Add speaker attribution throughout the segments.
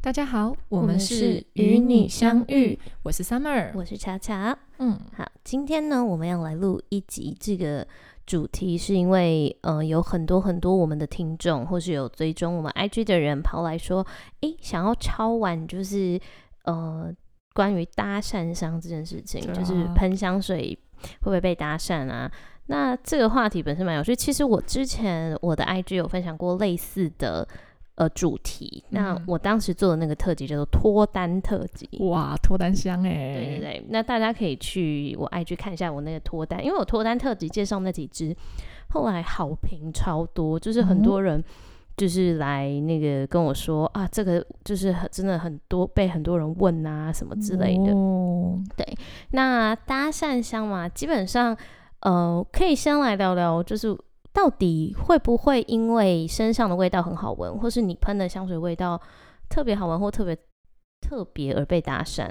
Speaker 1: 大家好，我
Speaker 2: 我们
Speaker 1: 们是
Speaker 2: 是
Speaker 1: 与
Speaker 2: 与
Speaker 1: 你
Speaker 2: 你相
Speaker 1: 相遇
Speaker 2: 遇，
Speaker 1: 我是 Summer。
Speaker 2: 我是巧巧。
Speaker 1: 嗯，
Speaker 2: 好，今天呢，我们要来录一集这个主题，是因为呃，有很多很多我们的听众，或是有追踪我们 IG 的人跑来说，诶，想要抄完就是呃，关于搭讪香这件事情，
Speaker 1: 啊
Speaker 2: 就是喷香水会不会被搭讪啊？那这个话题本身蛮有趣。其实我之前我的 IG 有分享过类似的呃主题，那
Speaker 1: 嗯
Speaker 2: 我当时做的那个特辑叫做脱单特辑。
Speaker 1: 哇，脱单香哎、
Speaker 2: 对对对，那大家可以去我 IG 看一下我那个脱单，因为我脱单特辑介绍那几支，后来好评超多，就是很多人就是来那个跟我说啊，这个就是很真的很多被很多人问啊什么之类的。
Speaker 1: 哦、
Speaker 2: 那搭讪香嘛，基本上呃可以先来聊聊，就是到底会不会因为身上的味道很好闻，或是你喷的香水味道特别好闻或特别特别而被搭讪？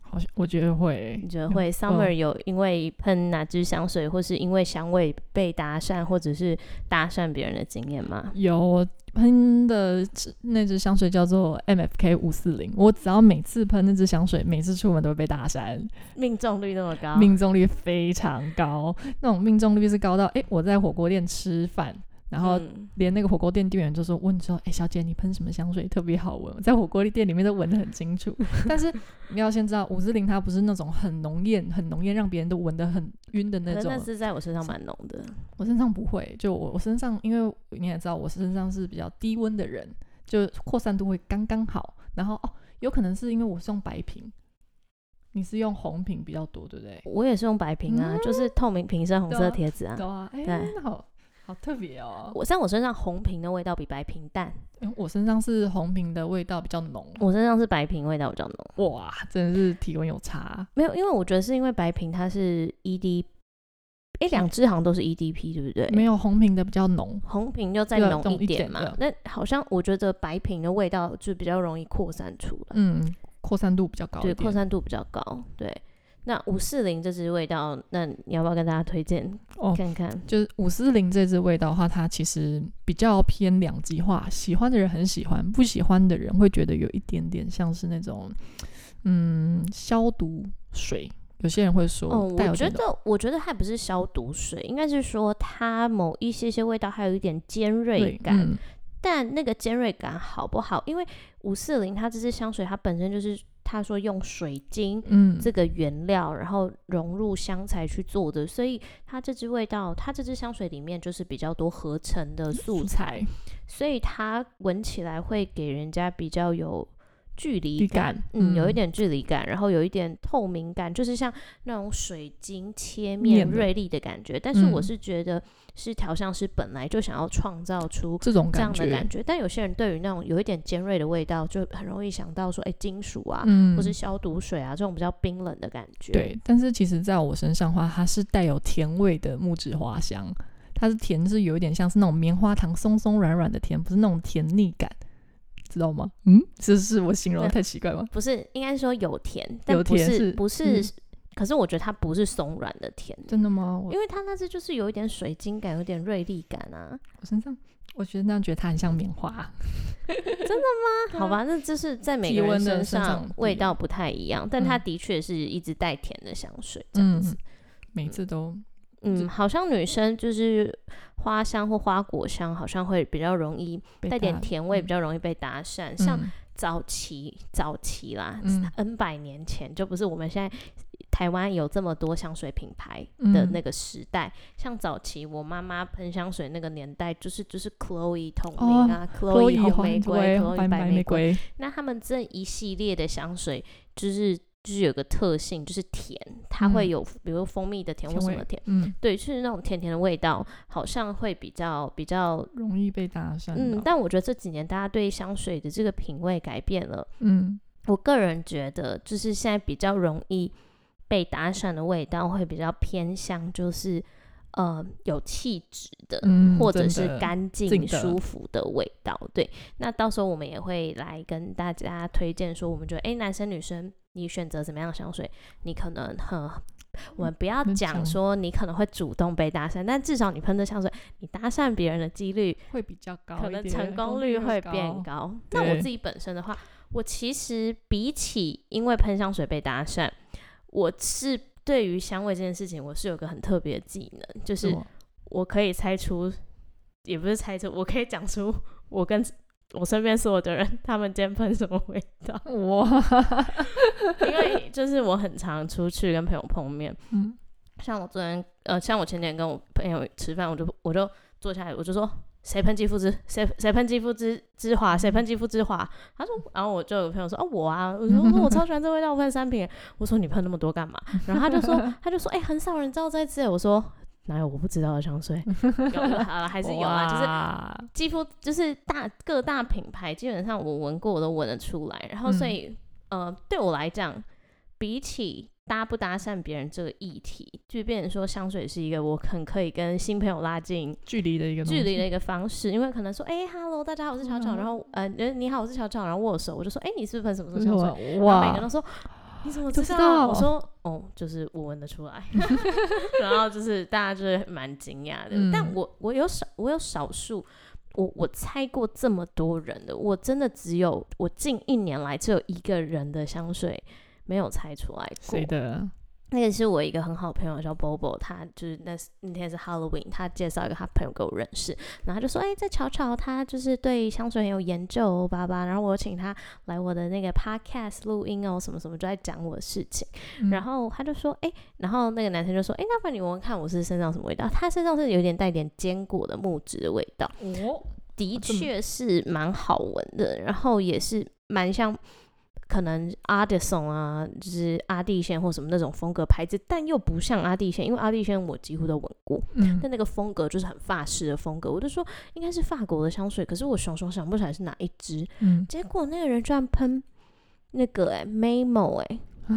Speaker 1: 好像我觉得会
Speaker 2: 你，觉得会？Summer 有因为喷哪支香水，或是因为香味被搭讪，或者是搭讪别人的经验吗？
Speaker 1: 有我喷的那支香水叫做 MFK 五四零，我只要每次喷那支香水，每次出门都会被打散，
Speaker 2: 命中率那么高，
Speaker 1: 命中率非常高，那种命中率是高到，哎、我在火锅店吃饭，然后
Speaker 2: 嗯
Speaker 1: 连那个火锅店店员就说问说：“哎、小姐，你喷什么香水特别好闻？”我在火锅店里面都闻得很清楚。但是你要先知道，五四零它不是那种很浓艳、很浓艳，让别人都闻得很晕的那种。
Speaker 2: 可是那是在我身上蛮浓的。
Speaker 1: 我身上不会，就我我身上，因为你也知道，我身上是比较低温的人，就扩散度会刚刚好。然后哦，有可能是因为我是用白瓶，你是用红瓶比较多，对不对？
Speaker 2: 我也是用白瓶啊，就是透明瓶身红色贴纸啊。
Speaker 1: 对啊，哎、
Speaker 2: 对
Speaker 1: 那好好特别哦。
Speaker 2: 我像我身上红瓶的味道比白瓶淡，
Speaker 1: 因为我身上是红瓶的味道比较浓。
Speaker 2: 我身上是白瓶味道比较浓。
Speaker 1: 哇，真的是体温有差。
Speaker 2: 没有，因为我觉得是因为白瓶它是 ED，哎，两支好像都是 EDP，对不对？
Speaker 1: 没有红瓶的比较浓，
Speaker 2: 红瓶就再
Speaker 1: 对
Speaker 2: 浓
Speaker 1: 浓一点
Speaker 2: 点嘛。那好像我觉得白瓶的味道就比较容易扩散出来。
Speaker 1: 嗯，扩散度比较高一
Speaker 2: 对，扩散度比较高。对，那五四零这支味道，那你要不要跟大家推荐
Speaker 1: 哦，
Speaker 2: 看看？
Speaker 1: 就是五四零这支味道的话，它其实比较偏两极化，喜欢的人很喜欢，不喜欢的人会觉得有一点点像是那种嗯消毒水。有些人会说，
Speaker 2: 哦，我觉得，我觉得它不是消毒水，应该是说它某一些些味道还有一点尖锐感。
Speaker 1: 嗯
Speaker 2: 但那个尖锐感好不好？因为五四零它这支香水，它本身就是他说用水晶
Speaker 1: 嗯，
Speaker 2: 这个原料，然后融入香材去做的，所以它这支味道，它这支香水里面就是比较多合成的素材，所以它闻起来会给人家比较有距离感，
Speaker 1: 感
Speaker 2: 嗯，有一
Speaker 1: 嗯
Speaker 2: 点距离感，然后有一点透明感，就是像那种水晶切面锐利的感觉。但是我
Speaker 1: 嗯。
Speaker 2: 是觉得是调香师本来就想要创造出
Speaker 1: 这种
Speaker 2: 这样
Speaker 1: 感觉，
Speaker 2: 的感觉，但有些人对于那种有一点尖锐的味道，就很容易想到说，哎，金属啊，
Speaker 1: 嗯，
Speaker 2: 或是消毒水啊，这种比较冰冷的感觉。
Speaker 1: 对，但是其实在我身上的话，它是带有甜味的木质花香，它是甜是有一点像是那种棉花糖松松软软的甜，不是那种甜腻感，知道吗？嗯，这是我形容的太奇怪吗？
Speaker 2: 不是，应该说有甜，但
Speaker 1: 有
Speaker 2: 不是
Speaker 1: 甜是
Speaker 2: 不是、
Speaker 1: 嗯
Speaker 2: 可是我觉得它不是松软的甜，
Speaker 1: 真的吗？
Speaker 2: 因为它那只就是有一点水晶感，有点锐利感啊。
Speaker 1: 我身上，我觉得那样觉得它很像棉花。
Speaker 2: 真的吗好吧，那这是在每个人身
Speaker 1: 身上
Speaker 2: 味道不太一样，但它
Speaker 1: 嗯
Speaker 2: 的确是一直带甜的香水这样
Speaker 1: 嗯
Speaker 2: 子。，
Speaker 1: 每次都
Speaker 2: 嗯，好像女生就是花香或花果香，好像会比较容易带点甜味，
Speaker 1: 嗯
Speaker 2: 比较容易被搭讪。像
Speaker 1: 嗯
Speaker 2: 早期早期啦、
Speaker 1: 嗯
Speaker 2: n 百年前就不是我们现在台湾有这么多香水品牌的
Speaker 1: 嗯
Speaker 2: 那个时代。像早期我妈妈喷香水那个年代，就是就是 Chloe 透明啊、c h l o e 红玫瑰、Chloe 白
Speaker 1: 玫。
Speaker 2: 瑰，那他们这一系列的香水，就是就是有个特性，就是甜，它会
Speaker 1: 嗯
Speaker 2: 有比如蜂蜜的甜或什么甜。
Speaker 1: 嗯，
Speaker 2: 对，就是那种甜甜的味道，好像会比较比较
Speaker 1: 容易被搭讪
Speaker 2: 嗯，但我觉得这几年大家对香水的这个品味改变了。
Speaker 1: 嗯
Speaker 2: 我个人觉得，就是现在比较容易被搭讪的味道会比较偏向，就是呃有气质的，
Speaker 1: 嗯，
Speaker 2: 或者是干净舒服的味道。对，那到时候我们也会来跟大家推荐说，我们觉得诶，男生女生你选择怎么样的香水，你可能很。我们不要讲
Speaker 1: 讲
Speaker 2: 说你可能会主动被搭讪，但至少你喷的香水，你搭讪别人的几率
Speaker 1: 会比较高
Speaker 2: 可，能成功率会变
Speaker 1: 高。
Speaker 2: 高。那我自己本身的话，我其实比起因为喷香水被搭讪，我是对于香味这件事情，我是有个很特别的技能，就是我可以猜出，也不是猜出，我可以讲出我跟我身边所有的人他们今天喷什么味道。
Speaker 1: 哇，
Speaker 2: 因为就是我很常出去跟朋友碰面，
Speaker 1: 嗯，
Speaker 2: 像我昨天呃，像我前天跟我朋友吃饭，我就我就坐下来，我就说。谁喷肌肤之谁谁喷肌肤之之华，谁喷肌肤之华？他说，然后我就有朋友说，哦，我啊，我说我超喜欢这味道，我喷三瓶。我说你喷那么多干嘛？然后他就说，他就说，哎，很少人知道这支。我说哪有我不知道的香水？有好了，还是有啊，就是几乎就是大各大品牌，基本上我闻过我都闻得出来。然后所以呃，对我来讲，比起。搭不搭讪别人这个议题，就变成说香水是一个我很可以跟新朋友拉近
Speaker 1: 距离的一个
Speaker 2: 距离的一个方式，因为可能说，哎，hello，大家好，我是巧巧，然后呃，你好，我是巧巧，然后握手，我就说，哎，你是不是喷什么什么香水？哇，每个人都说，你怎么知道？我说，哦，就是我闻得出来，然后就是大家就是蛮惊讶的，但我我有少我有少数，我我猜过这么多人的，我真的只有我近一年来只有一个人的香水。没有猜出来过。
Speaker 1: 谁的？
Speaker 2: 那个是我一个很好朋友叫 Bobo，他就是那那天是 Halloween，他介绍一个他朋友给我认识，然后他就说：“哎，这巧巧他就是对香水很有研究哦，爸爸。”然后我请他来我的那个 Podcast 录音哦，什么什么就在讲我的事情。然后他就说：“哎，然后那个男生就说：哎，那不然你闻闻看我是身上什么味道？他身上是有点带点坚果的木质的味道。哦，的确是蛮好闻的，然后也是蛮像。”可能阿迪松啊，就是阿蒂线或什么那种风格牌子，但又不像阿蒂线，因为阿蒂线我几乎都闻过，嗯，但那个风格就是很法式的风格，我就说应该是法国的香水，可是我熊熊想不起来是哪一支，嗯，结果那个人居然喷那个哎，Memo 哎，
Speaker 1: 啊，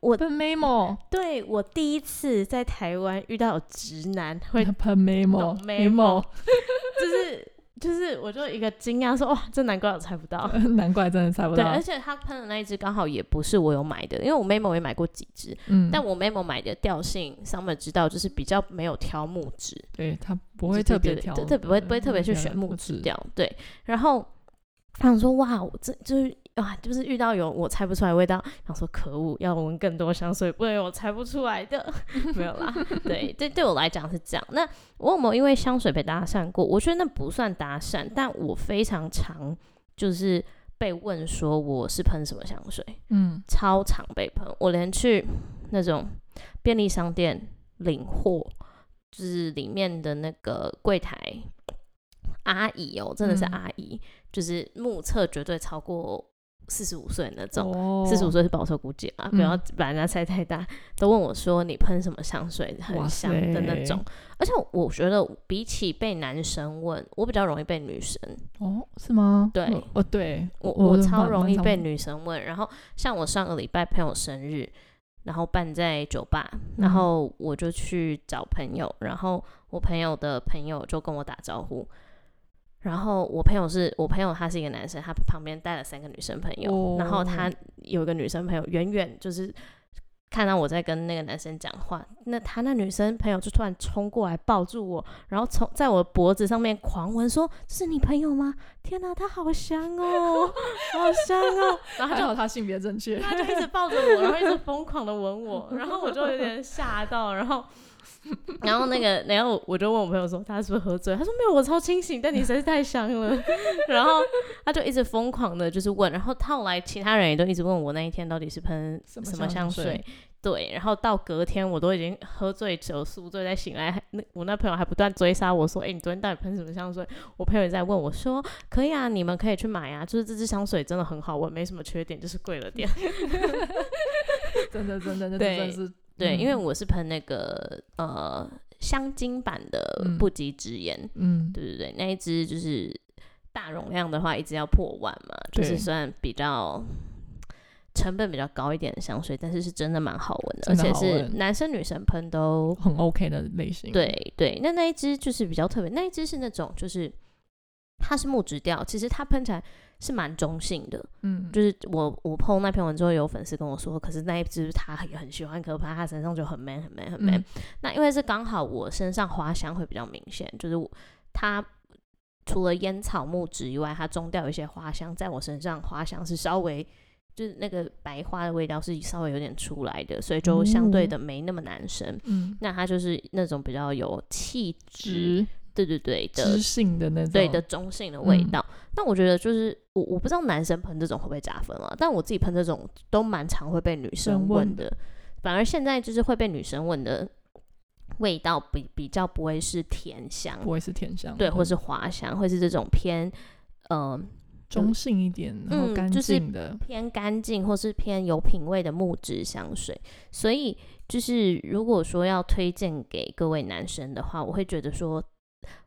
Speaker 1: 我喷 Memo，
Speaker 2: 对我第一次在台湾遇到直男会
Speaker 1: 喷 Memo，Memo，
Speaker 2: 就是。就是，我就一个惊讶，说哇，这难怪我猜不到，
Speaker 1: 难怪真的猜不到。
Speaker 2: 对，而且他喷的那一支刚好也不是我有买的，因为我 Memo 也买过几支，嗯，但我 Memo 买的调性，Summer 知道，就是比较没有挑木质，
Speaker 1: 对他不会特别挑，
Speaker 2: 特别不会不会特别去选木质调，对。然后他想说，哇，我这就是。哇，就是遇到有我猜不出来味道，想说可恶，要闻更多香水，不然有我猜不出来的，没有啦。对，这对我来讲是这样。那我有没有因为香水被搭讪过？我觉得那不算搭讪，但我非常常就是被问说我是喷什么香水，嗯，超常被喷。我连去那种便利商店领货，就是里面的那个柜台阿姨哦，真的是阿姨，就是目测绝对超过。四十五岁那种，四十五岁是保守估计啊，不要把人家猜太大。都问我说你喷什么香水很香的那种，而且我觉得比起被男生问，我比较容易被女生
Speaker 1: 哦，是吗？
Speaker 2: 对，
Speaker 1: 哦，对
Speaker 2: 我我超容易被女生问。然后像我上个礼拜朋友生日，然后办在酒吧，然后我就去找朋友，然后我朋友的朋友就跟我打招呼。然后我朋友是我朋友，他是一个男生，他旁边带了三个女生朋友。然后他有一个女生朋友，远远就是看到我在跟那个男生讲话，那他那女生朋友就突然冲过来抱住我，然后从在我脖子上面狂吻，说：“是你朋友吗？天哪，他好香哦，好香哦！”然后
Speaker 1: 还好他性别正确，
Speaker 2: 他就一直抱着我，然后一直疯狂的吻我，然后我就有点吓到，然后。然后那个，然后我就问我朋友说，他是不是喝醉？他说没有，我超清醒。但你实在是太香了。然后他就一直疯狂的，就是问。然后后来其他人也都一直问我那一天到底是喷什么香水。对，然后到隔天我都已经喝醉酒宿醉，再醒来，那我那朋友还不断追杀我说，哎，你昨天到底喷什么香水？我朋友也在问我说，可以啊，你们可以去买啊，就是这支香水真的很好闻，没什么缺点，就是贵了点。
Speaker 1: 真的，真的，真的是。
Speaker 2: 对，因为我是喷那个呃香精版的不及之言，嗯，对对对，那一支就是大容量的话，一支要破万嘛，就是算比较成本比较高一点的香水，但是是真的蛮好闻的，而且是男生女生喷都
Speaker 1: 很 OK 的类型。
Speaker 2: 对对，那那一支就是比较特别，那一支是那种就是它是木质调，其实它喷起来。是蛮中性的，嗯，就是我我碰那篇文之后，有粉丝跟我说，可是那一支他也很喜欢，可拍他身上就很 man 很 man 很 man。那因为是刚好我身上花香会比较明显，就是我他除了烟草木质以外，它中调有一些花香，在我身上花香是稍微就是那个白花的味道是稍微有点出来的，所以就相对的没那么男生。
Speaker 1: 嗯，
Speaker 2: 那它就是那种比较有气质，
Speaker 1: 直
Speaker 2: 对对对的
Speaker 1: 知性的那种，
Speaker 2: 对的中性的味
Speaker 1: 嗯
Speaker 2: 道。但我觉得就是我我不知道男生喷这种会不会加分啊，但我自己喷这种都蛮常会被女生
Speaker 1: 生问
Speaker 2: 问的，反而现在就是会被女生问的味道比比较不会是甜香，
Speaker 1: 不会是甜香，
Speaker 2: 对，或
Speaker 1: 嗯
Speaker 2: 是花香，会是这种偏呃
Speaker 1: 中性一点，然后干
Speaker 2: 嗯就是偏干净或是偏有品味的木质香水。所以就是如果说要推荐给各位男生的话，我会觉得说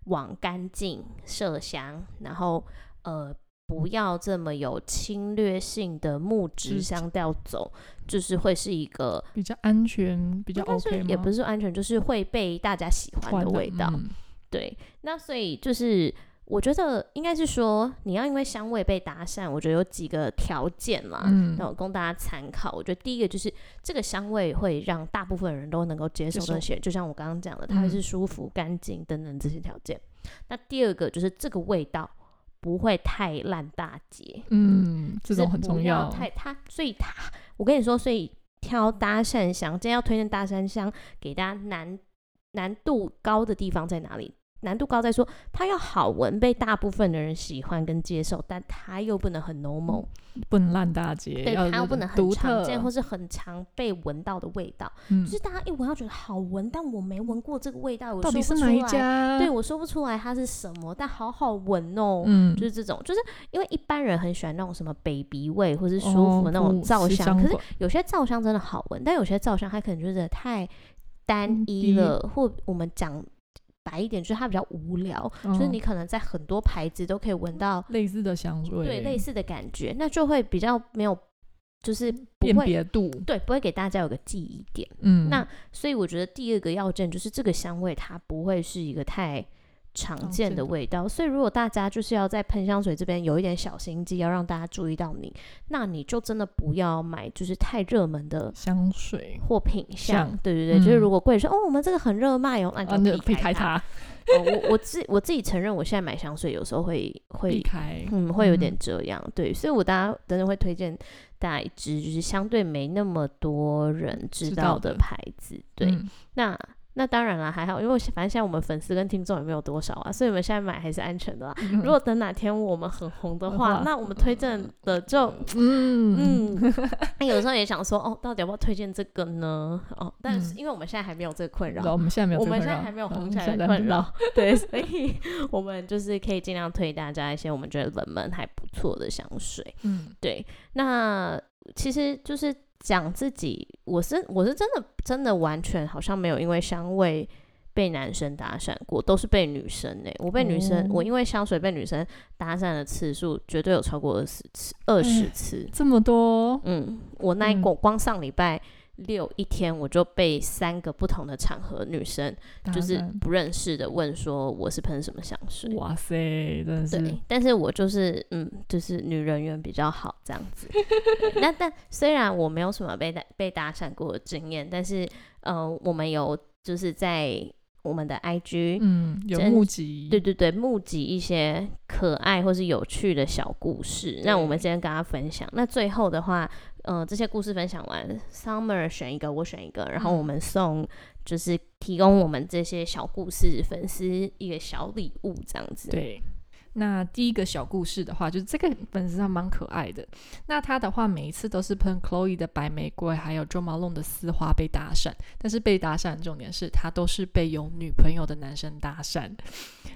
Speaker 2: 往干净、麝香，然后呃。不要这么有侵略性的木质
Speaker 1: 质
Speaker 2: 香调走，就是会是一个
Speaker 1: 比较安全，比较 OK？
Speaker 2: 也不是安全，就是会被大家喜欢的味道。
Speaker 1: 嗯
Speaker 2: 对，那所以就是我觉得应该是说，你要因为香味被搭讪，我觉得有几个条件啦，
Speaker 1: 嗯
Speaker 2: 那我供大家参考。我觉得第一个就是这个香味会让大部分人都能够接受这些，就像我刚刚讲的，它会
Speaker 1: 嗯
Speaker 2: 是舒服、干净等等这些条件。那第二个就是这个味道不会太烂大街，
Speaker 1: 嗯，这种很重，要
Speaker 2: 太它，所以它，我跟你说，所以挑搭讪香，今天要推荐搭讪香给大家难难度高的地方在哪里？难度高在说它要好闻，被大部分的人喜欢跟接受，但它又不能很 normal，、
Speaker 1: 不能烂大街，
Speaker 2: 对，它又不能很，常见或是很常被闻到的味道，
Speaker 1: 嗯
Speaker 2: 就是大家一闻要觉得好闻，但我没闻过这个味道，我说不出来？
Speaker 1: 家？
Speaker 2: 对，我说不出来它是什么，但好好闻哦。
Speaker 1: 嗯，
Speaker 2: 就是这种，就是因为一般人很喜欢那种什么 baby 味或是舒服的那
Speaker 1: 哦
Speaker 2: 种皂香，可是有些皂香真的好闻，但有些皂香它可能就是太单一了，或我们讲白一点，就是它比较无聊，就是
Speaker 1: 嗯
Speaker 2: 你可能在很多牌子都可以闻到
Speaker 1: 类似的香味，
Speaker 2: 对类似的感觉，那就会比较没有，就是不
Speaker 1: 辨
Speaker 2: 会
Speaker 1: 别度，
Speaker 2: 对，不会给大家有个记忆点。
Speaker 1: 嗯，
Speaker 2: 那所以我觉得第二个要件就是这个香味它不会是一个太常
Speaker 1: 常
Speaker 2: 见
Speaker 1: 见的
Speaker 2: 的。味道，所以如果大家就是要在喷香水这边有一点小心机，要让大家注意到你，那你就真的不要买就是太热门的
Speaker 1: 香水
Speaker 2: 或品相
Speaker 1: 像，
Speaker 2: 对对对，就是
Speaker 1: 嗯。
Speaker 2: 如果贵说哦，我们这个很热卖哦，那
Speaker 1: 啊，
Speaker 2: 你
Speaker 1: 那
Speaker 2: 就避开
Speaker 1: 它，
Speaker 2: 哦我我自我自己承认，我现在买香水有时候会会
Speaker 1: 开，
Speaker 2: 嗯会有点
Speaker 1: 嗯。
Speaker 2: 这样，对，所以我大家等等会推荐大家一支就是相对没那么多人知
Speaker 1: 知
Speaker 2: 道
Speaker 1: 道的
Speaker 2: 的牌子，对，
Speaker 1: 嗯。
Speaker 2: 那那当然了，还好，因为反正现在我们粉丝跟听众也没有多少啊，所以我们现在买还是安全的啦。如果等哪天我们很红的话，
Speaker 1: 话
Speaker 2: 那我们推荐的就
Speaker 1: 嗯
Speaker 2: 嗯，那有时候也想说，哦，到底要不要推荐这个呢？哦，但是
Speaker 1: 嗯
Speaker 2: 因为我们现在还没有这个困扰
Speaker 1: 我们现在没有
Speaker 2: 我们现在还没有
Speaker 1: 嗯
Speaker 2: 红起来的困扰，对，所以我们就是可以尽量推大家一些我们觉得冷门还不错的香水。
Speaker 1: 嗯，
Speaker 2: 对，那其实就是讲自己，我是我是真的真的完全好像没有因为香味被男生搭讪过，都是被女生呢、我被女生，我
Speaker 1: 哦
Speaker 2: 因为香水被女生搭讪的次数绝对有超过二十次，二十
Speaker 1: 哎
Speaker 2: 次。
Speaker 1: 这么多，
Speaker 2: 嗯，我那一
Speaker 1: 嗯。
Speaker 2: 光上礼拜六一天，我就被三个不同的场合女生就是不认识的问说我是喷什么香水。
Speaker 1: 哇塞，真的是
Speaker 2: 对，但是我就是嗯，就是女人缘比较好这样子。那但虽然我没有什么被搭被搭讪过的经验，但是呃，我们有就是在我们的 IG，、
Speaker 1: 嗯，有募集，
Speaker 2: 对对对，募集一些可爱或是有趣的小故事。那我们今天跟大家分享。那最后的话，呃，这些故事分享完，Summer 选一个，我选一个，然后我
Speaker 1: 嗯
Speaker 2: 们送就是提供我们这些小故事粉丝一个小礼物，这样子。
Speaker 1: 对，那第一个小故事的话，就是这个本子上蛮可爱的。那他的话，每一次都是喷 Chloe 的白玫瑰，还有 Jo Malone 的丝花被搭讪，但是被搭讪重点是他都是被有女朋友的男生搭讪。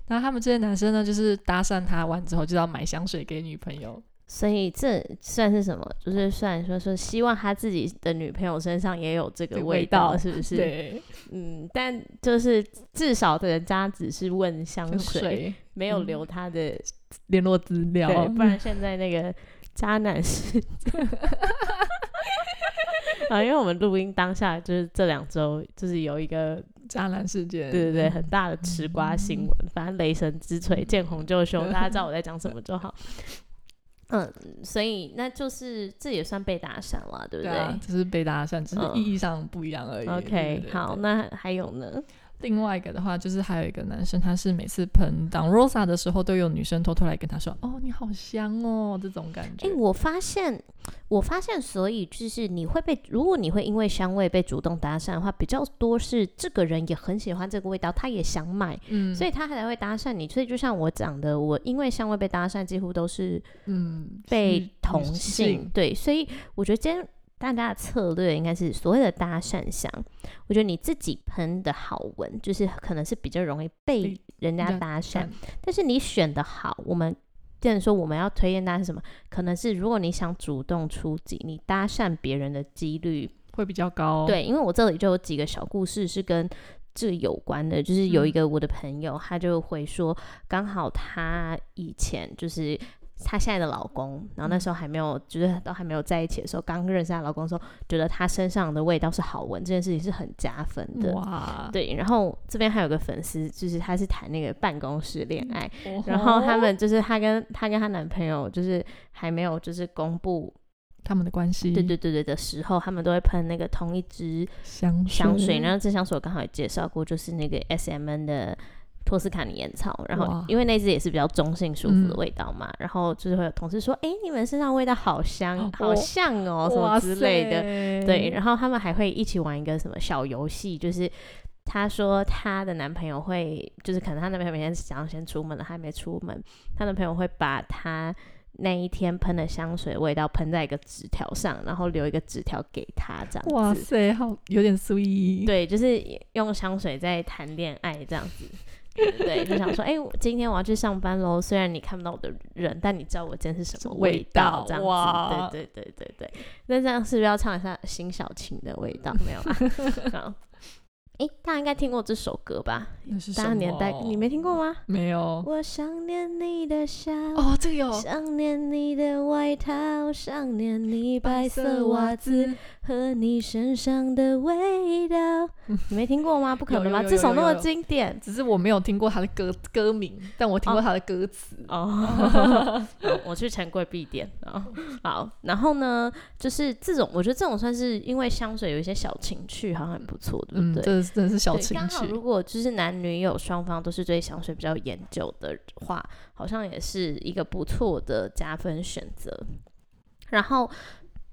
Speaker 1: 那他们这些男生呢，就是搭讪他完之后就要买香水给女朋友。
Speaker 2: 所以这算是什么？就是算说说希望他自己的女朋友身上也有这个
Speaker 1: 这个味
Speaker 2: 味道，是不是？，
Speaker 1: 对，
Speaker 2: 嗯，但就是至少人家只是问香
Speaker 1: 香
Speaker 2: 水，没有留他的
Speaker 1: 联络资料，
Speaker 2: 对，不然 现在那个渣男事件啊，因为我们录音当下就是这两周，就是有一个
Speaker 1: 渣男事件，
Speaker 2: 对对对很大的吃瓜新闻，反正雷神之锤见红就凶，大家知道我在讲什么就好。嗯，所以那就是这也算被搭讪了，对不对
Speaker 1: 对啊，只是被搭讪，只是
Speaker 2: 嗯
Speaker 1: 意义上不一样而已。对
Speaker 2: OK，
Speaker 1: 对对
Speaker 2: 好，那还有呢？
Speaker 1: 另外一个的话，就是还有一个男生，他是每次喷 Don Rosa 的时候，都有女生偷偷来跟他说：“哦，你好香哦。”这种感觉。
Speaker 2: 哎、我发现，我发现，所以就是你会被，如果你会因为香味被主动搭讪的话，比较多是这个人也很喜欢这个味道，他也想买，
Speaker 1: 嗯，
Speaker 2: 所以他才会搭讪你。所以就像我讲的，我因为香味被搭讪，几乎都是
Speaker 1: 嗯，
Speaker 2: 被
Speaker 1: 是
Speaker 2: 同
Speaker 1: 女
Speaker 2: 性，对，所以我觉得今天大家的策略应该是所谓的搭讪香。我觉得你自己喷的好闻，就是可能是比较容易被
Speaker 1: 被
Speaker 2: 人家搭讪，但是你选的好，我们。既然说我们要推荐大家是什么，可能是如果你想主动出击，你搭讪别人的几率
Speaker 1: 会比较高。，
Speaker 2: 对，因为我这里就有几个小故事是跟这有关的，就是有一
Speaker 1: 嗯
Speaker 2: 个我的朋友，他就会说，刚好他以前就是。她现在的老公，然后那
Speaker 1: 嗯。
Speaker 2: 时候还没有，就是都还没有在一起的时候，刚认识她老公的时候，觉得她身上的味道是好闻，这件事情是很加分的。
Speaker 1: 哇，
Speaker 2: 对，然后这边还有个粉丝，就是她是谈那个办公室恋爱，
Speaker 1: 哦。
Speaker 2: 然后他们就是她跟她跟她男朋友，就是还没有就是公布，
Speaker 1: 他们的关系，
Speaker 2: 对对对对的时候，他们都会喷那个同一支
Speaker 1: 香水。
Speaker 2: 香水，然后这香水我刚好也介绍过，就是那个 S M N 的托斯卡尼烟草，然后因为那支也是比较中性舒服的
Speaker 1: 嗯
Speaker 2: 味道嘛，然后就是会有同事说，哎、你们身上味道好香，
Speaker 1: 哦
Speaker 2: 好像哦，什么之类的，对，然后他们还会一起玩一个什么小游戏，就是。她说她的男朋友会，就是可能她男朋友每天想要先出门了，还没出门，她男朋友会把她那一天喷的香水味道喷在一个纸条上，然后留一个纸条给她，这样子。
Speaker 1: 哇塞，好有点 sweet，，
Speaker 2: 对，就是用香水在谈恋爱这样子。对就想说，哎、我今天我要去上班喽。虽然你看不到我的人，但你知道我今天是什么
Speaker 1: 味
Speaker 2: 味道，这样子。对对对对对。那这样是不是要唱一下辛晓琴的味道？没有啊。好，哎、大家应该听过这首歌吧？
Speaker 1: 那是
Speaker 2: 大家年代你没听过吗？
Speaker 1: 没有？
Speaker 2: 我想念你的笑，
Speaker 1: 哦，这个有
Speaker 2: 想念你的外套，想念你白色袜子，和你身上的味道。你没听过吗？不可能吧？这首那么经典
Speaker 1: 只是我没有听过他的歌歌名，但我听过他的歌词。
Speaker 2: 哦。我去钱柜必点啊。好，然后呢，就是这种，我觉得这种算是因为香水有一些小情趣，好像很不错，对
Speaker 1: 嗯，
Speaker 2: 不对？
Speaker 1: 这真的是小
Speaker 2: 对，
Speaker 1: 情趣。
Speaker 2: 如果就是男女友双方都是对香水比较研究的话，好像也是一个不错的加分选择。然后，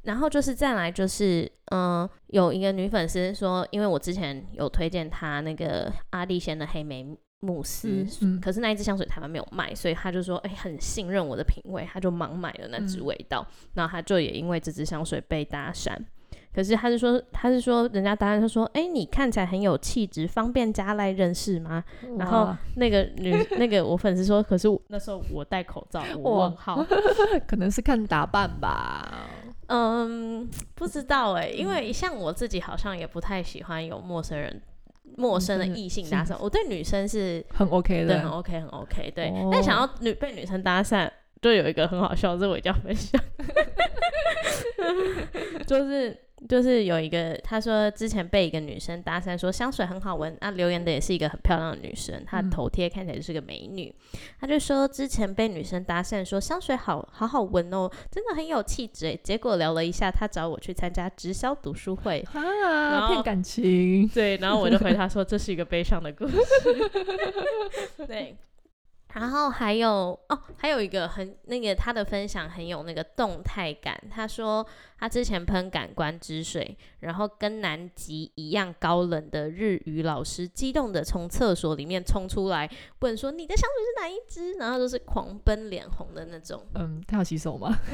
Speaker 2: 然后就是再来就是，嗯、有一个女粉丝说，因为我之前有推荐她那个阿丽仙的黑莓慕斯，
Speaker 1: 嗯嗯
Speaker 2: 可是那一支香水台湾没有卖，所以她就说，哎、很信任我的品味，她就盲买了那支
Speaker 1: 嗯
Speaker 2: 味道，然后她就也因为这支香水被搭讪。可是他是说，他是说，人家答案他说，哎、你看起来很有气质，方便加来认识吗？然后那个女，那个我粉丝说，可是那时候我戴口罩，我
Speaker 1: 哇
Speaker 2: 问号，
Speaker 1: 可能是看打扮吧。
Speaker 2: 嗯，不知道哎、因为像我自己好像也不太喜欢有陌生人、陌生的
Speaker 1: 嗯
Speaker 2: 异性搭讪，我对女生是
Speaker 1: 很 OK
Speaker 2: 对很，OK 很 OK，对，
Speaker 1: 哦。
Speaker 2: 但想要女被女生搭讪，就有一个很好笑，这我一定要分享，就是就是有一个他说之前被一个女生搭讪说香水很好闻，那、留言的也是一个很漂亮的女生，她头贴看起来就是个美女，他就说之前被女生搭讪说香水好好好闻哦，真的很有气质诶，结果聊了一下，他找我去参加直销读书会。
Speaker 1: 啊，骗感情。
Speaker 2: 对，然后我就回她说这是一个悲伤的故事。对，然后还有哦，还有一个很那个他的分享很有那个动态感。他说他之前喷感官之水，然后跟南极一样高冷的日语老师激动的从厕所里面冲出来，问说你的香水是哪一支？然后就是狂奔脸红的那种。
Speaker 1: 嗯，他要洗手吗？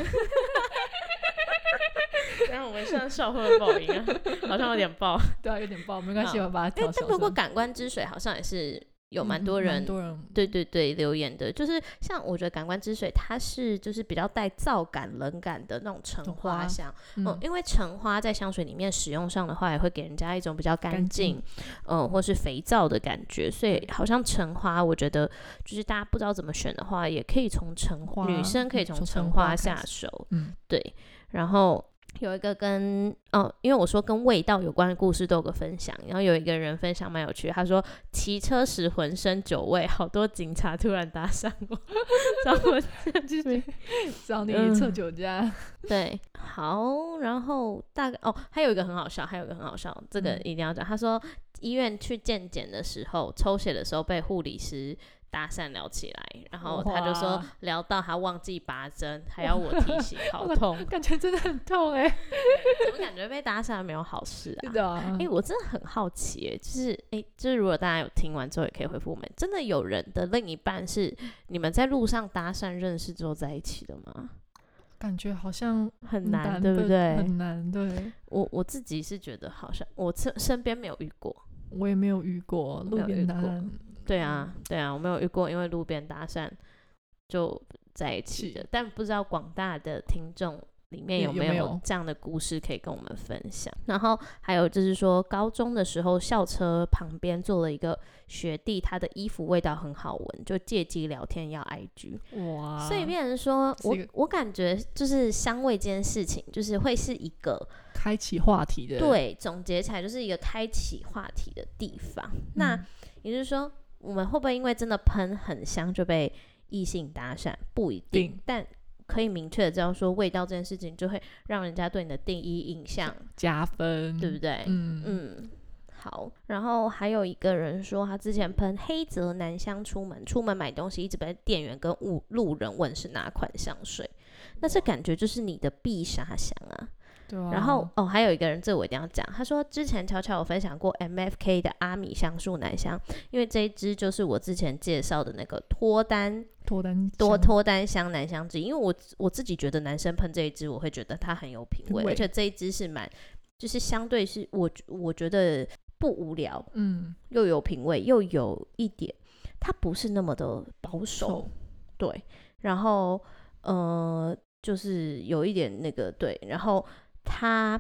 Speaker 2: 然后我们现在笑会不会爆音啊？好像有点爆。
Speaker 1: 对啊，有点爆，没关系，我把它调小
Speaker 2: 但但不过。感官之水好像也是有蛮
Speaker 1: 嗯
Speaker 2: 多人
Speaker 1: 蛮多人
Speaker 2: 对对对，留言的，就是像我觉得感官之水，它是就是比较带皂感、冷感的那种橙
Speaker 1: 橙花
Speaker 2: 花香，嗯，
Speaker 1: 嗯，
Speaker 2: 因为橙花在香水里面使用上的话，也会给人家一种比较干
Speaker 1: 干
Speaker 2: 净
Speaker 1: 净，
Speaker 2: 嗯，或是肥皂的感觉，所以好像橙花，我觉得就是大家不知道怎么选的话，也可以从橙
Speaker 1: 花
Speaker 2: 女生可以
Speaker 1: 嗯
Speaker 2: 从
Speaker 1: 橙花
Speaker 2: 下手，
Speaker 1: 嗯，
Speaker 2: 对，然后有一个跟哦，因为我说跟味道有关的故事都有个分享，然后有一个人分享蛮有趣，他说骑车时浑身酒味，好多警察突然搭讪我，找我
Speaker 1: 就是 找你
Speaker 2: 嗯
Speaker 1: 测酒驾，
Speaker 2: 对，好，然后大概哦，还有一个很好笑，还有一个很好笑，这个
Speaker 1: 嗯。
Speaker 2: 一定要讲。他说医院去健检的时候，抽血的时候被护理师搭讪聊起来，然后他就说聊到他忘记拔针，还要我提醒，好痛，
Speaker 1: 感觉真的很痛哎、
Speaker 2: 怎么感觉被搭讪没有好事啊？哎、我真的很好奇、哎，就是哎、就是如果大家有听完之后，也可以回复我们，真的有人的另一半是你们在路上搭讪认识之后在一起的吗？
Speaker 1: 感觉好像
Speaker 2: 很难，对不对？
Speaker 1: 很难，对
Speaker 2: 我我自己是觉得好像我身身边没有遇过。
Speaker 1: 我也没有遇过路边搭讪，
Speaker 2: 对啊，对啊，我没有遇过，因为路边搭讪就在一起的，但不知道广大的听众里面有没有这样的故事可以跟我们分享。然后还有就是说，高中的时候校车旁边坐了一个学弟，他的衣服味道很好闻，就借机聊天要 IG，、
Speaker 1: 哇，
Speaker 2: 所以变成说我我感觉就是香味这件事情，就是会是一个
Speaker 1: 开启话题的，
Speaker 2: 对，总结起来就是一个开启话题的地方。那
Speaker 1: 嗯。
Speaker 2: 也就是说，我们会不会因为真的喷很香就被异性搭讪？不一定，
Speaker 1: 定
Speaker 2: 但可以明确的知道说，味道这件事情就会让人家对你的第一印象，
Speaker 1: 加分，
Speaker 2: 对不对？
Speaker 1: 嗯
Speaker 2: 嗯。好，然后还有一个人说，他之前喷黑泽男香出门，出门买东西一直被店员跟路路人问是哪款香水，那这感觉就是你的必杀香啊。
Speaker 1: 对啊，
Speaker 2: 然后哦，还有一个人，这我一定要讲。他说之前悄悄有分享过 MFK 的阿米香树奶香，因为这一支就是我之前介绍的那个脱单
Speaker 1: 脱单
Speaker 2: 多脱单香男香之一。因为我我自己觉得男生喷这一支，我会觉得它很有品味，而且这一支是蛮就是相对是我我觉得不无聊，
Speaker 1: 嗯
Speaker 2: 又有品味，又有一点它不是那么的保守，对，然后呃，就是有一点那个对，然后他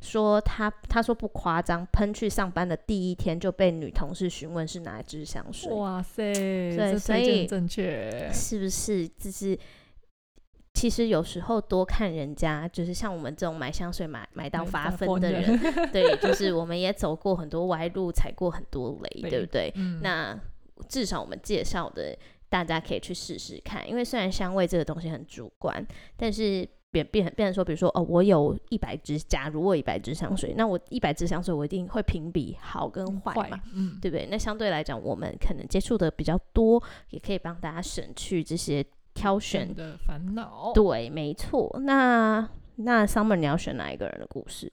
Speaker 2: 说他他说不夸张，喷去上班的第一天就被女同事询问是哪一支香水，
Speaker 1: 哇塞，
Speaker 2: 所以
Speaker 1: 正确，
Speaker 2: 是不是？就是其实有时候多看人家，就是像我们这种买香水买买到发
Speaker 1: 疯的
Speaker 2: 人，对，就是我们也走过很多歪路，踩过很多雷，
Speaker 1: 雷
Speaker 2: 对不对？
Speaker 1: 嗯，
Speaker 2: 那至少我们介绍的，大家可以去试试看，因为虽然香味这个东西很主观，但是变变变成说，比如说哦，我有一百支，假如我有一百支香水，那我一百支香水我一定会评比好跟坏嘛。
Speaker 1: 嗯，
Speaker 2: 对不对？那相对来讲，我们可能接触的比较多，也可以帮大家省去这些挑选
Speaker 1: 选。的烦恼，
Speaker 2: 对，没错。那那 Summer，你要选哪一个人的故事？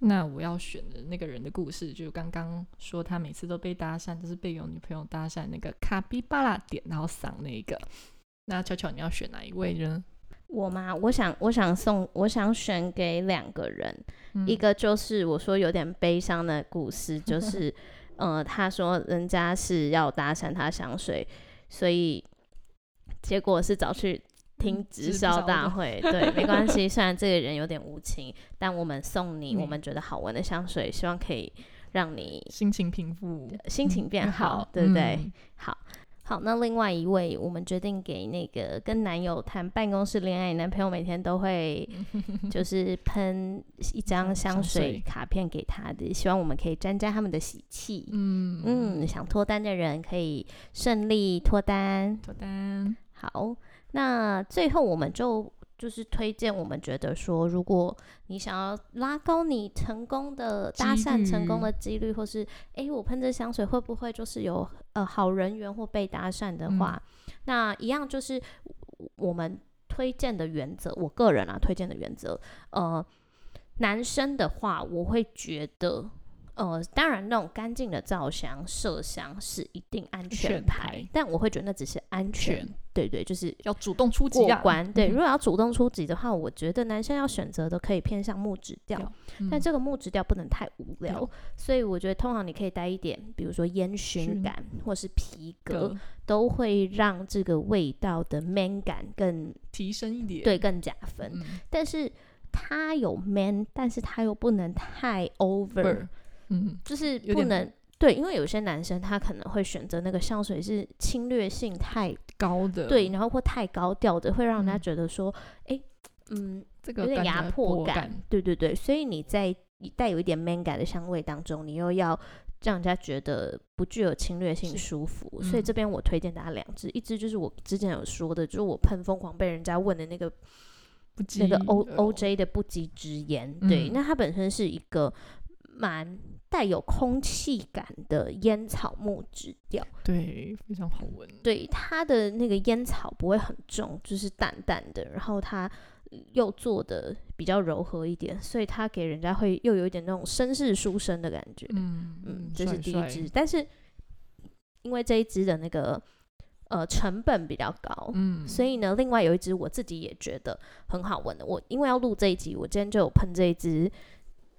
Speaker 1: 那我要选的那个人的故事，就刚刚说他每次都被搭讪，就是被有女朋友搭讪那个卡比巴拉点然后赏那个。那巧巧你要选哪一位呢？
Speaker 2: 我吗？我想，我想送，我想选给两个人，
Speaker 1: 嗯
Speaker 2: 一个就是我说有点悲伤的故事，就 是呃，他说人家是要搭讪他香水，所以结果是找去听
Speaker 1: 嗯
Speaker 2: 直销大会。对，没关系，虽然这个人有点无情，但我们送你我
Speaker 1: 嗯
Speaker 2: 们觉得好闻的香水，希望可以让你
Speaker 1: 心情平复，
Speaker 2: 心情变
Speaker 1: 嗯
Speaker 2: 好，对不对？
Speaker 1: 嗯
Speaker 2: 好。好，那另外一位，我们决定给那个跟男友谈办公室恋爱，男朋友每天都会 就是喷一张香
Speaker 1: 香
Speaker 2: 水
Speaker 1: 水
Speaker 2: 卡片给他的，希望我们可以沾沾他们的喜气。
Speaker 1: 嗯
Speaker 2: 嗯，想脱单的人可以顺利脱单。
Speaker 1: 脱单，
Speaker 2: 好，那最后我们就就是推荐，我们觉得说，如果你想要拉高你成功的搭讪成功的几率，或是诶，我喷这香水会不会就是有呃好人缘或被搭讪的话，那一样就是我们推荐的原则，我个人啊推荐的原则，呃，男生的话，我会觉得。呃，当然，那种干净的皂香、麝香是一定安全
Speaker 1: 全
Speaker 2: 牌，
Speaker 1: 牌
Speaker 2: 但我会觉得那只是安全
Speaker 1: 全
Speaker 2: 对对，就是
Speaker 1: 要主动出击啊！
Speaker 2: 过关。对，
Speaker 1: 嗯
Speaker 2: 如果要主动出击的话，我觉得男生要选择的可以偏向木质调，
Speaker 1: 调
Speaker 2: 但
Speaker 1: 嗯
Speaker 2: 这个木质调不能太无聊
Speaker 1: 调，
Speaker 2: 所以我觉得通常你可以带一点，比如说烟熏
Speaker 1: 熏
Speaker 2: 感或是皮革，都会让这个味道的 man 感更
Speaker 1: 提升一点，
Speaker 2: 对更加分。
Speaker 1: 嗯，
Speaker 2: 但是它有 man，但是它又不能太
Speaker 1: over，over，嗯，
Speaker 2: 就是不能。对，因为有些男生他可能会选择那个香水是侵略性太
Speaker 1: 高的，
Speaker 2: 对，然后或太高调的，会让人家
Speaker 1: 嗯
Speaker 2: 觉得说，哎、嗯，
Speaker 1: 这个
Speaker 2: 有点压迫感，对对对，所以你在带有一点 man 感的香味当中，你又要让人家觉得不具有侵略性、舒服。所以
Speaker 1: 嗯
Speaker 2: 这边我推荐大家两支，一支就是我之前有说的，就是我喷疯狂被人家问的那个
Speaker 1: 不
Speaker 2: 那个 O
Speaker 1: 呃
Speaker 2: O J 的不羁之言，对，
Speaker 1: 嗯
Speaker 2: 那它本身是一个蛮带有空气感的烟草木质调，
Speaker 1: 对，非常好闻。
Speaker 2: 对它的那个烟草不会很重，就是淡淡的，然后它又做的比较柔和一点，所以它给人家会又有一点那种绅士书生的感觉。
Speaker 1: 嗯
Speaker 2: 嗯，这是第一支，但是因为这一支的那个呃成本比较高，
Speaker 1: 嗯，
Speaker 2: 所以呢，另外有一支我自己也觉得很好闻的。我因为要录这一集，我今天就有喷这一支，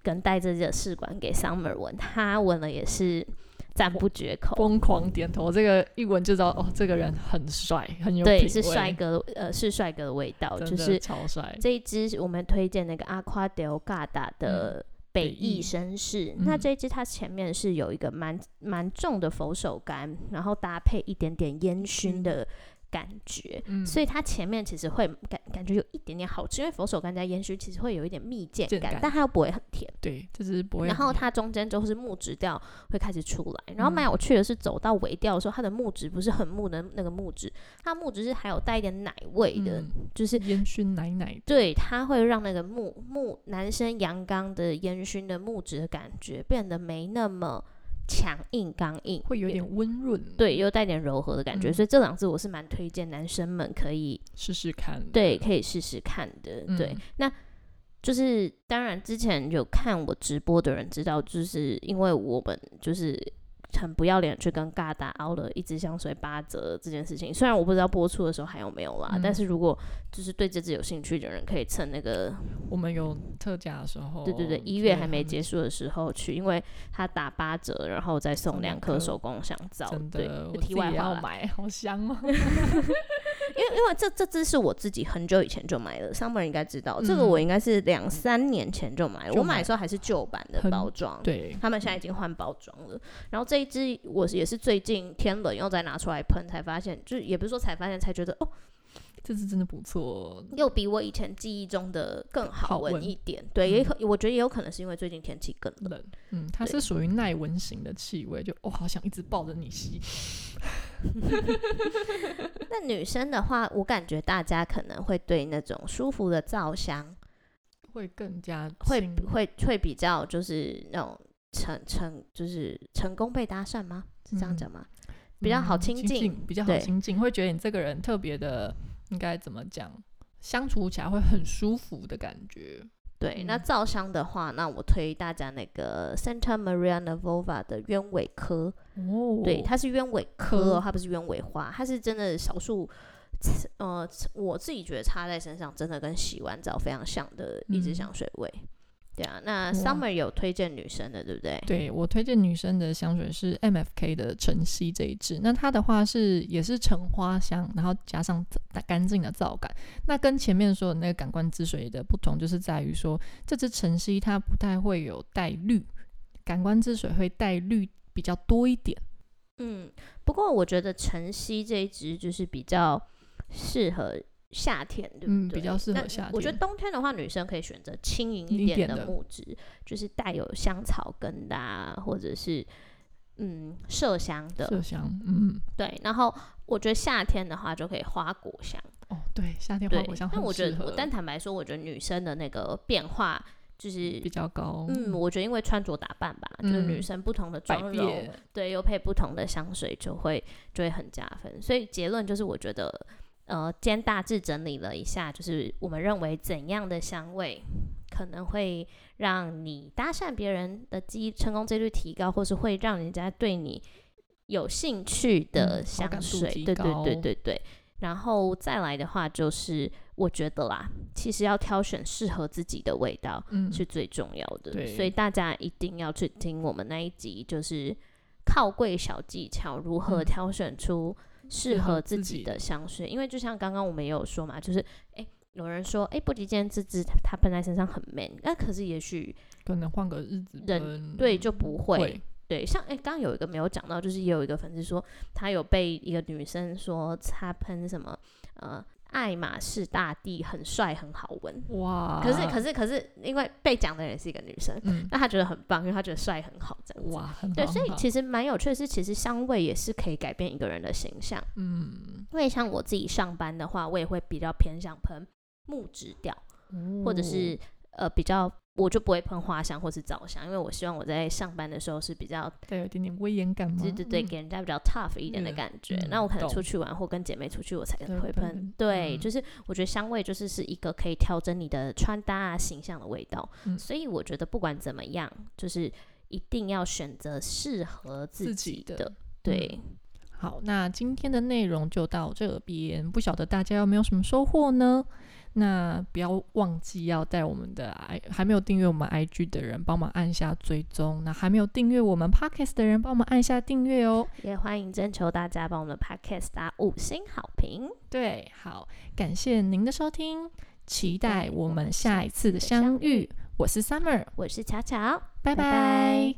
Speaker 2: 跟带这支的试管给 Summer 闻，他闻了也是赞不绝口。
Speaker 1: 疯狂点头，这个一闻就知道哦，这个人很帅，很有
Speaker 2: 对，是帅，哥，呃，是帅哥的味道，就是
Speaker 1: 超帅。
Speaker 2: 这一支我们推荐那个 Aqua del Gada 的北
Speaker 1: 北
Speaker 2: 翼
Speaker 1: 翼
Speaker 2: 绅士。那
Speaker 1: 嗯
Speaker 2: 这一支它前面是有一个蛮蛮重的佛手柑，然后搭配一点点烟熏
Speaker 1: 熏
Speaker 2: 的感觉。
Speaker 1: 嗯，
Speaker 2: 所以它前面其实会感感觉有一点点好吃，因为佛手柑加烟熏其实会有一点蜜饯感，
Speaker 1: 感
Speaker 2: 但它又不会很甜。
Speaker 1: 对，就是不会
Speaker 2: 然。后它中间就是木质调会开始出来，然后蛮
Speaker 1: 嗯
Speaker 2: 有趣的是走到尾调的时候，它的木质不是很木的那个木质，它木质是还有带一点奶味的，
Speaker 1: 嗯
Speaker 2: 就是
Speaker 1: 烟熏奶奶，
Speaker 2: 对，它会让那个木木男生阳刚的烟熏的木质的感觉变得没那么强硬刚硬，
Speaker 1: 会有点温润，，
Speaker 2: 对，又带点柔和的感觉，
Speaker 1: 嗯
Speaker 2: 所以这两支我是蛮推荐男生们可以
Speaker 1: 试试看。
Speaker 2: 对，可以试试看的。对
Speaker 1: 嗯，
Speaker 2: 那就是当然之前有看我直播的人知道，就是因为我们就是很不要脸去跟嘎达凹了一支香水八折这件事情。虽然我不知道播出的时候还有没有啦，但
Speaker 1: 嗯
Speaker 2: 是如果就是对这支有兴趣的人，可以趁那个
Speaker 1: 我们有特价的时候，
Speaker 2: 对对对一月还没结束的时候去，因为它打八折，然后再送
Speaker 1: 送两
Speaker 2: 两颗
Speaker 1: 颗
Speaker 2: 手工香皂。
Speaker 1: 真
Speaker 2: 对
Speaker 1: 的，，我
Speaker 2: 题外话
Speaker 1: 买，好香哦。
Speaker 2: 因为因为这这支是我自己很久以前就买的，Summer 应该知道，这个
Speaker 1: 嗯
Speaker 2: 我应该是两三年前就买了。
Speaker 1: 就买
Speaker 2: 我买的时候还是旧版的包装，
Speaker 1: 对，
Speaker 2: 他们现在已经换包装了。然后这一支我也是最近天冷又再拿出来喷，才发现，就是也不是说才发现，才觉得哦，
Speaker 1: 这支真的不错。
Speaker 2: 又比我以前记忆中的更好
Speaker 1: 好闻
Speaker 2: 闻一点。对，也可我觉得也有可能是因为最近天气更冷。
Speaker 1: 冷，嗯，它是属于耐闻型的气味，就哦，好想一直抱着你吸。
Speaker 2: 那女生的话，我感觉大家可能会对那种舒服的皂香
Speaker 1: 会更加
Speaker 2: 会会会比较就是那种成成就是成功被搭讪吗？是这样
Speaker 1: 嗯
Speaker 2: 讲吗？比较好
Speaker 1: 嗯
Speaker 2: 亲近
Speaker 1: 比较好
Speaker 2: 对
Speaker 1: 亲近，会觉得你这个人特别的，应该怎么讲？相处起来会很舒服的感觉。
Speaker 2: 对，那
Speaker 1: 嗯
Speaker 2: 皂香的话，那我推大家那个 Santa Maria Novova 的鸢尾科，
Speaker 1: 哦
Speaker 2: 对，它是鸢尾科它不是鸢尾花，它是真的少数，呃，我自己觉得擦在身上真的跟洗完澡非常像的一支
Speaker 1: 嗯
Speaker 2: 香水味。对啊，那 Summer 有推荐女生的，对不对？
Speaker 1: 对我推荐女生的香水是 MFK 的晨曦这一支，那它的话是也是橙花香，然后加上干净的皂感。那跟前面说的那个感官之水的不同，就是在于说这支晨曦它不太会有带绿，感官之水会带绿比较多一点。
Speaker 2: 嗯，不过我觉得晨曦这一支就是比较适合夏天，对不对？
Speaker 1: 嗯比较适合夏天
Speaker 2: 我觉得冬天的话，女生可以选择轻盈
Speaker 1: 一
Speaker 2: 一点的木质，就是带有香草根的、啊，或者是嗯麝香的。
Speaker 1: 麝香，嗯，
Speaker 2: 对，然后我觉得夏天的话就可以花果香。
Speaker 1: 哦，对，夏天花果香，
Speaker 2: 但我觉得，
Speaker 1: 很适合
Speaker 2: 我但坦白说，我觉得女生的那个变化就是
Speaker 1: 比较高，
Speaker 2: 嗯，我觉得因为穿着打扮吧，就是女
Speaker 1: 嗯
Speaker 2: 生不同的妆容，对，又配不同的香水，就会就会很加分。所以结论就是，我觉得，呃，今天大致整理了一下，就是我们认为怎样的香味可能会让你搭讪别人的机成功几率提高，或是会让人家对你有兴趣的香水。对对对对对。然后再来的话，就是我觉得啦，其实要挑选适合自己的味道，
Speaker 1: 嗯，
Speaker 2: 是最重要的。
Speaker 1: 对
Speaker 2: 所以大家一定要去听我们那一集，就是靠柜小技巧，如何
Speaker 1: 嗯
Speaker 2: 挑选出适
Speaker 1: 适合
Speaker 2: 合自己的香水。因为就像刚刚我们也有说嘛，就是诶，有人说诶，不吉今天这支它喷在身上很 man，那可是也许
Speaker 1: 可能换个日子
Speaker 2: 人对就不会。
Speaker 1: 会
Speaker 2: 对，像诶，刚刚有一个没有讲到，就是也有一个粉丝说，他有被一个女生说他喷什么呃爱马仕大地很帅很好闻。
Speaker 1: 哇，
Speaker 2: 可是可是可是，因为被讲的人是一个女生，
Speaker 1: 嗯，
Speaker 2: 那她觉得很棒，因为她觉得帅很好，这样子。
Speaker 1: 哇，很好
Speaker 2: 对，所以其实蛮有趣的是，其实香味也是可以改变一个人的形象。
Speaker 1: 嗯，
Speaker 2: 因为像我自己上班的话，我也会比较偏向喷木质调，或者
Speaker 1: 哦
Speaker 2: 是呃比较，我就不会喷花香或是皂香，因为我希望我在上班的时候是比较，
Speaker 1: 带有一点点威严感嘛？
Speaker 2: 对对对，
Speaker 1: 嗯
Speaker 2: 给人家比较 tough 一点的
Speaker 1: 嗯
Speaker 2: 感觉。
Speaker 1: 嗯
Speaker 2: 那我可能出去玩或跟姐妹出去，我才能会喷
Speaker 1: 对
Speaker 2: 就是我觉得香味就是是一个可以调整你的穿搭啊形象的味道。
Speaker 1: 嗯
Speaker 2: 所以我觉得不管怎么样，就是一定要选择适合自
Speaker 1: 自己的
Speaker 2: 己的。对，
Speaker 1: 好，那今天的内容就到这边，不晓得大家有没有什么收获呢？那不要忘记要带我们的 i 还没有订阅我们 IG 的人帮忙按下追踪，那还没有订阅我们 Podcast 的人帮我们按下订阅哦。
Speaker 2: 也欢迎征求大家帮我们的 podcast 打五星好评。
Speaker 1: 对，好，感谢您的收听，期待我们下一次的
Speaker 2: 相
Speaker 1: 相遇。我是 Summer，
Speaker 2: 我是巧巧，
Speaker 1: 拜
Speaker 2: 拜
Speaker 1: 拜